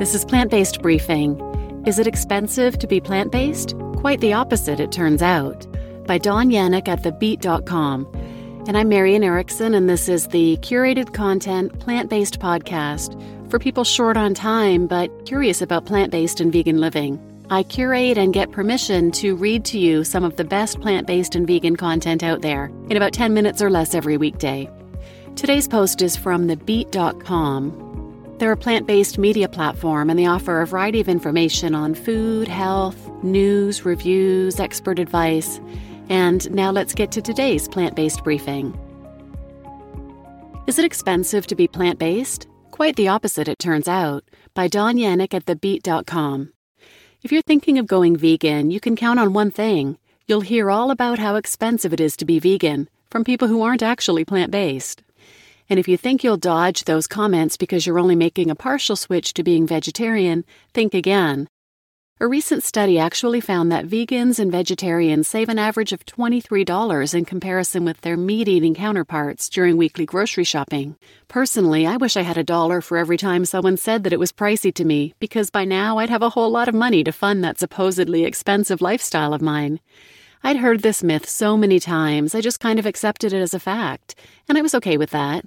This is Plant Based Briefing. Is it expensive to be plant based? Quite the opposite, it turns out. By Dawn Yanek at thebeet.com. And I'm Marian Erickson, and this is the curated content plant based podcast for people short on time but curious about plant based and vegan living. I curate and get permission to read to you some of the best plant based and vegan content out there in about 10 minutes or less every weekday. Today's post is from thebeet.com. They're a plant based media platform and they offer a variety of information on food, health, news, reviews, expert advice. And now let's get to today's plant based briefing. Is it expensive to be plant based? Quite the opposite, it turns out, by Dawn Yanek at TheBeet.com. If you're thinking of going vegan, you can count on one thing you'll hear all about how expensive it is to be vegan from people who aren't actually plant based. And if you think you'll dodge those comments because you're only making a partial switch to being vegetarian, think again. A recent study actually found that vegans and vegetarians save an average of $23 in comparison with their meat eating counterparts during weekly grocery shopping. Personally, I wish I had a dollar for every time someone said that it was pricey to me, because by now I'd have a whole lot of money to fund that supposedly expensive lifestyle of mine. I'd heard this myth so many times, I just kind of accepted it as a fact, and I was okay with that.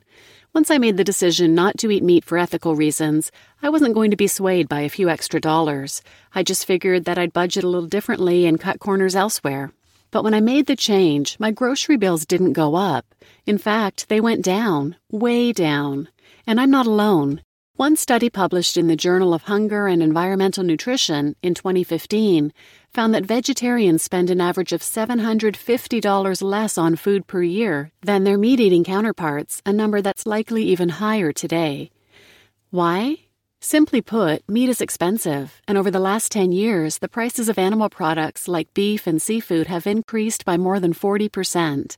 Once I made the decision not to eat meat for ethical reasons, I wasn't going to be swayed by a few extra dollars. I just figured that I'd budget a little differently and cut corners elsewhere. But when I made the change, my grocery bills didn't go up. In fact, they went down, way down. And I'm not alone. One study published in the Journal of Hunger and Environmental Nutrition in 2015 found that vegetarians spend an average of $750 less on food per year than their meat eating counterparts, a number that's likely even higher today. Why? Simply put, meat is expensive, and over the last 10 years, the prices of animal products like beef and seafood have increased by more than 40%.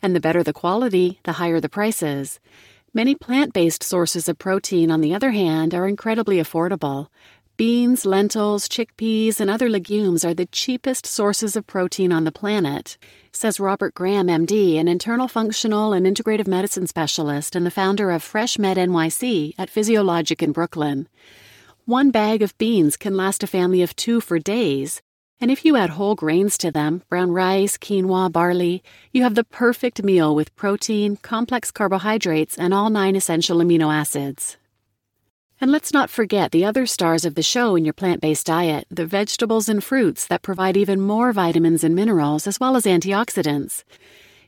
And the better the quality, the higher the prices. Many plant based sources of protein, on the other hand, are incredibly affordable. Beans, lentils, chickpeas, and other legumes are the cheapest sources of protein on the planet, says Robert Graham, MD, an internal functional and integrative medicine specialist and the founder of FreshMed NYC at Physiologic in Brooklyn. One bag of beans can last a family of two for days, and if you add whole grains to them brown rice, quinoa, barley you have the perfect meal with protein, complex carbohydrates, and all nine essential amino acids. And let's not forget the other stars of the show in your plant based diet the vegetables and fruits that provide even more vitamins and minerals, as well as antioxidants.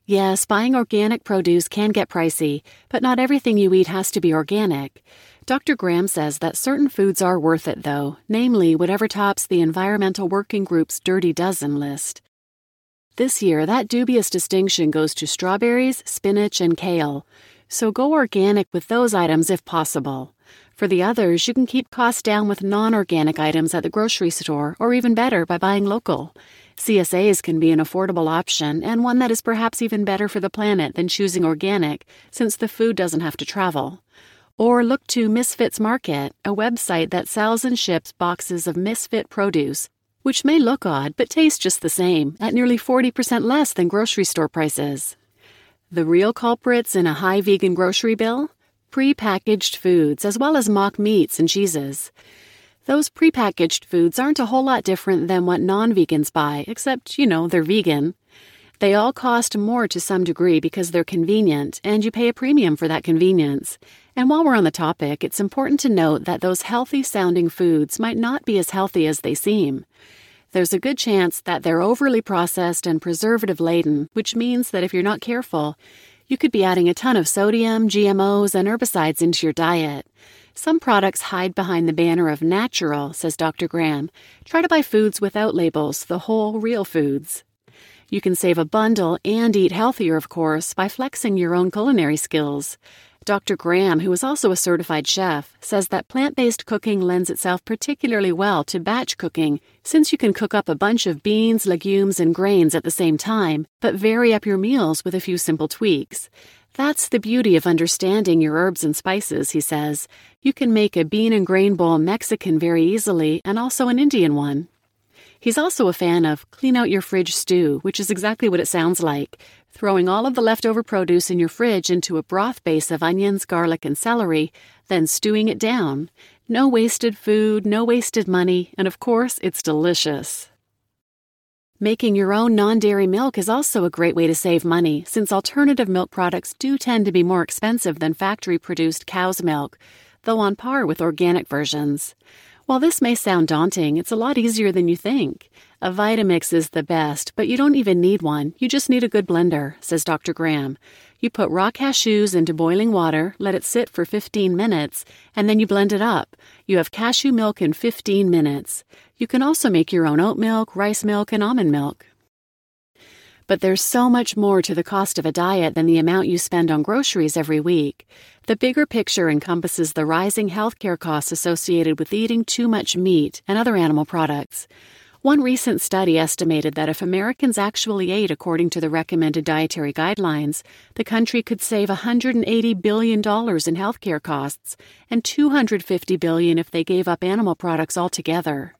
Yes, buying organic produce can get pricey, but not everything you eat has to be organic. Dr. Graham says that certain foods are worth it, though, namely whatever tops the Environmental Working Group's Dirty Dozen list. This year, that dubious distinction goes to strawberries, spinach, and kale, so go organic with those items if possible. For the others, you can keep costs down with non organic items at the grocery store, or even better, by buying local. CSAs can be an affordable option, and one that is perhaps even better for the planet than choosing organic, since the food doesn't have to travel. Or look to Misfits Market, a website that sells and ships boxes of misfit produce, which may look odd but taste just the same, at nearly 40% less than grocery store prices. The real culprits in a high vegan grocery bill? Pre-packaged foods, as well as mock meats and cheeses. Those prepackaged foods aren't a whole lot different than what non vegans buy, except, you know, they're vegan. They all cost more to some degree because they're convenient, and you pay a premium for that convenience. And while we're on the topic, it's important to note that those healthy sounding foods might not be as healthy as they seem. There's a good chance that they're overly processed and preservative laden, which means that if you're not careful, you could be adding a ton of sodium, GMOs, and herbicides into your diet. Some products hide behind the banner of natural, says Dr. Graham. Try to buy foods without labels, the whole, real foods. You can save a bundle and eat healthier, of course, by flexing your own culinary skills. Dr. Graham, who is also a certified chef, says that plant based cooking lends itself particularly well to batch cooking since you can cook up a bunch of beans, legumes, and grains at the same time, but vary up your meals with a few simple tweaks. That's the beauty of understanding your herbs and spices, he says. You can make a bean and grain bowl Mexican very easily and also an Indian one. He's also a fan of clean out your fridge stew, which is exactly what it sounds like throwing all of the leftover produce in your fridge into a broth base of onions, garlic, and celery, then stewing it down. No wasted food, no wasted money, and of course, it's delicious. Making your own non dairy milk is also a great way to save money, since alternative milk products do tend to be more expensive than factory produced cow's milk, though on par with organic versions. While this may sound daunting, it's a lot easier than you think. A Vitamix is the best, but you don't even need one. You just need a good blender, says Dr. Graham. You put raw cashews into boiling water, let it sit for 15 minutes, and then you blend it up. You have cashew milk in 15 minutes. You can also make your own oat milk, rice milk, and almond milk. But there's so much more to the cost of a diet than the amount you spend on groceries every week. The bigger picture encompasses the rising healthcare costs associated with eating too much meat and other animal products. One recent study estimated that if Americans actually ate according to the recommended dietary guidelines, the country could save $180 billion in healthcare costs and $250 billion if they gave up animal products altogether.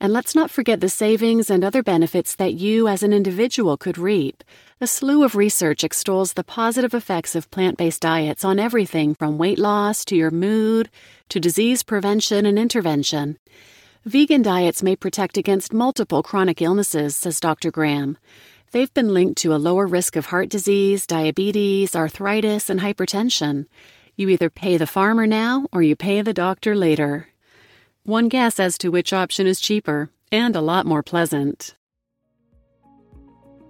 And let's not forget the savings and other benefits that you as an individual could reap. A slew of research extols the positive effects of plant based diets on everything from weight loss to your mood to disease prevention and intervention. Vegan diets may protect against multiple chronic illnesses, says Dr. Graham. They've been linked to a lower risk of heart disease, diabetes, arthritis, and hypertension. You either pay the farmer now or you pay the doctor later. One guess as to which option is cheaper and a lot more pleasant.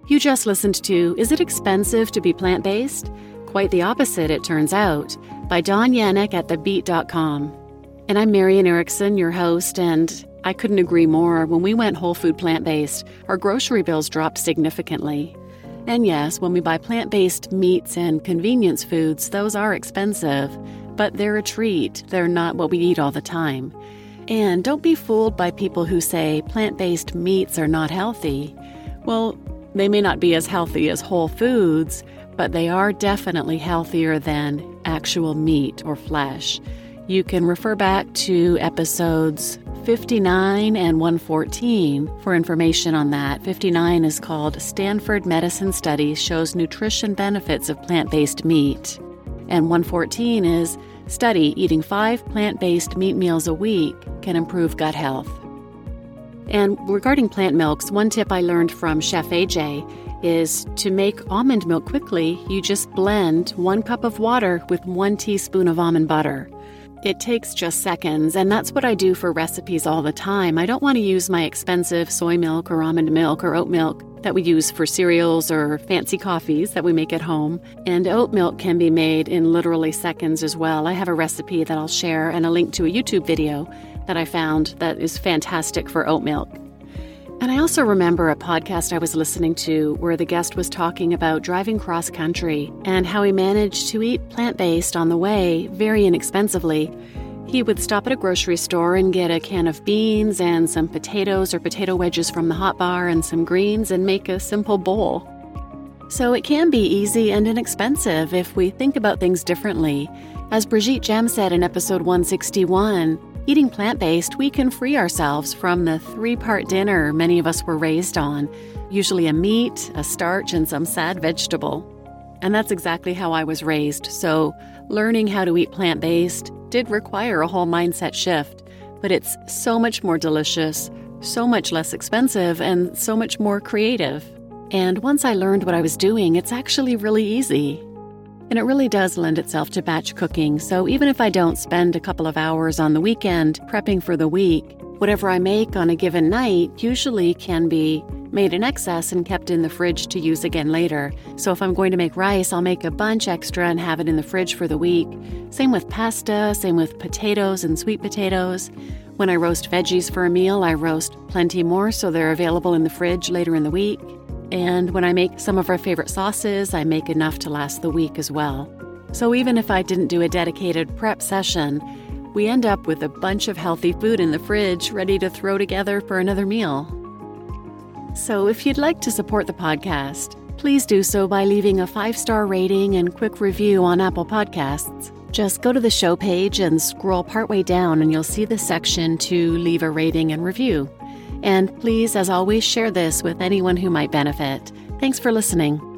You just listened to Is It Expensive to Be Plant Based? Quite the opposite, it turns out, by Dawn Yanek at TheBeet.com. And I'm Marian Erickson, your host, and I couldn't agree more. When we went whole food plant based, our grocery bills dropped significantly. And yes, when we buy plant based meats and convenience foods, those are expensive, but they're a treat. They're not what we eat all the time. And don't be fooled by people who say plant based meats are not healthy. Well, they may not be as healthy as whole foods, but they are definitely healthier than actual meat or flesh. You can refer back to episodes 59 and 114 for information on that. 59 is called Stanford Medicine Study Shows Nutrition Benefits of Plant Based Meat. And 114 is Study eating five plant based meat meals a week can improve gut health. And regarding plant milks, one tip I learned from Chef AJ is to make almond milk quickly, you just blend one cup of water with one teaspoon of almond butter. It takes just seconds, and that's what I do for recipes all the time. I don't want to use my expensive soy milk or almond milk or oat milk that we use for cereals or fancy coffees that we make at home. And oat milk can be made in literally seconds as well. I have a recipe that I'll share and a link to a YouTube video that I found that is fantastic for oat milk. And I also remember a podcast I was listening to where the guest was talking about driving cross country and how he managed to eat plant based on the way very inexpensively. He would stop at a grocery store and get a can of beans and some potatoes or potato wedges from the hot bar and some greens and make a simple bowl. So it can be easy and inexpensive if we think about things differently. As Brigitte Gemme said in episode 161, Eating plant based, we can free ourselves from the three part dinner many of us were raised on usually a meat, a starch, and some sad vegetable. And that's exactly how I was raised, so learning how to eat plant based did require a whole mindset shift. But it's so much more delicious, so much less expensive, and so much more creative. And once I learned what I was doing, it's actually really easy. And it really does lend itself to batch cooking, so even if I don't spend a couple of hours on the weekend prepping for the week, whatever I make on a given night usually can be made in excess and kept in the fridge to use again later. So if I'm going to make rice, I'll make a bunch extra and have it in the fridge for the week. Same with pasta, same with potatoes and sweet potatoes. When I roast veggies for a meal, I roast plenty more so they're available in the fridge later in the week. And when I make some of our favorite sauces, I make enough to last the week as well. So even if I didn't do a dedicated prep session, we end up with a bunch of healthy food in the fridge ready to throw together for another meal. So if you'd like to support the podcast, please do so by leaving a five star rating and quick review on Apple Podcasts. Just go to the show page and scroll partway down, and you'll see the section to leave a rating and review. And please, as always, share this with anyone who might benefit. Thanks for listening.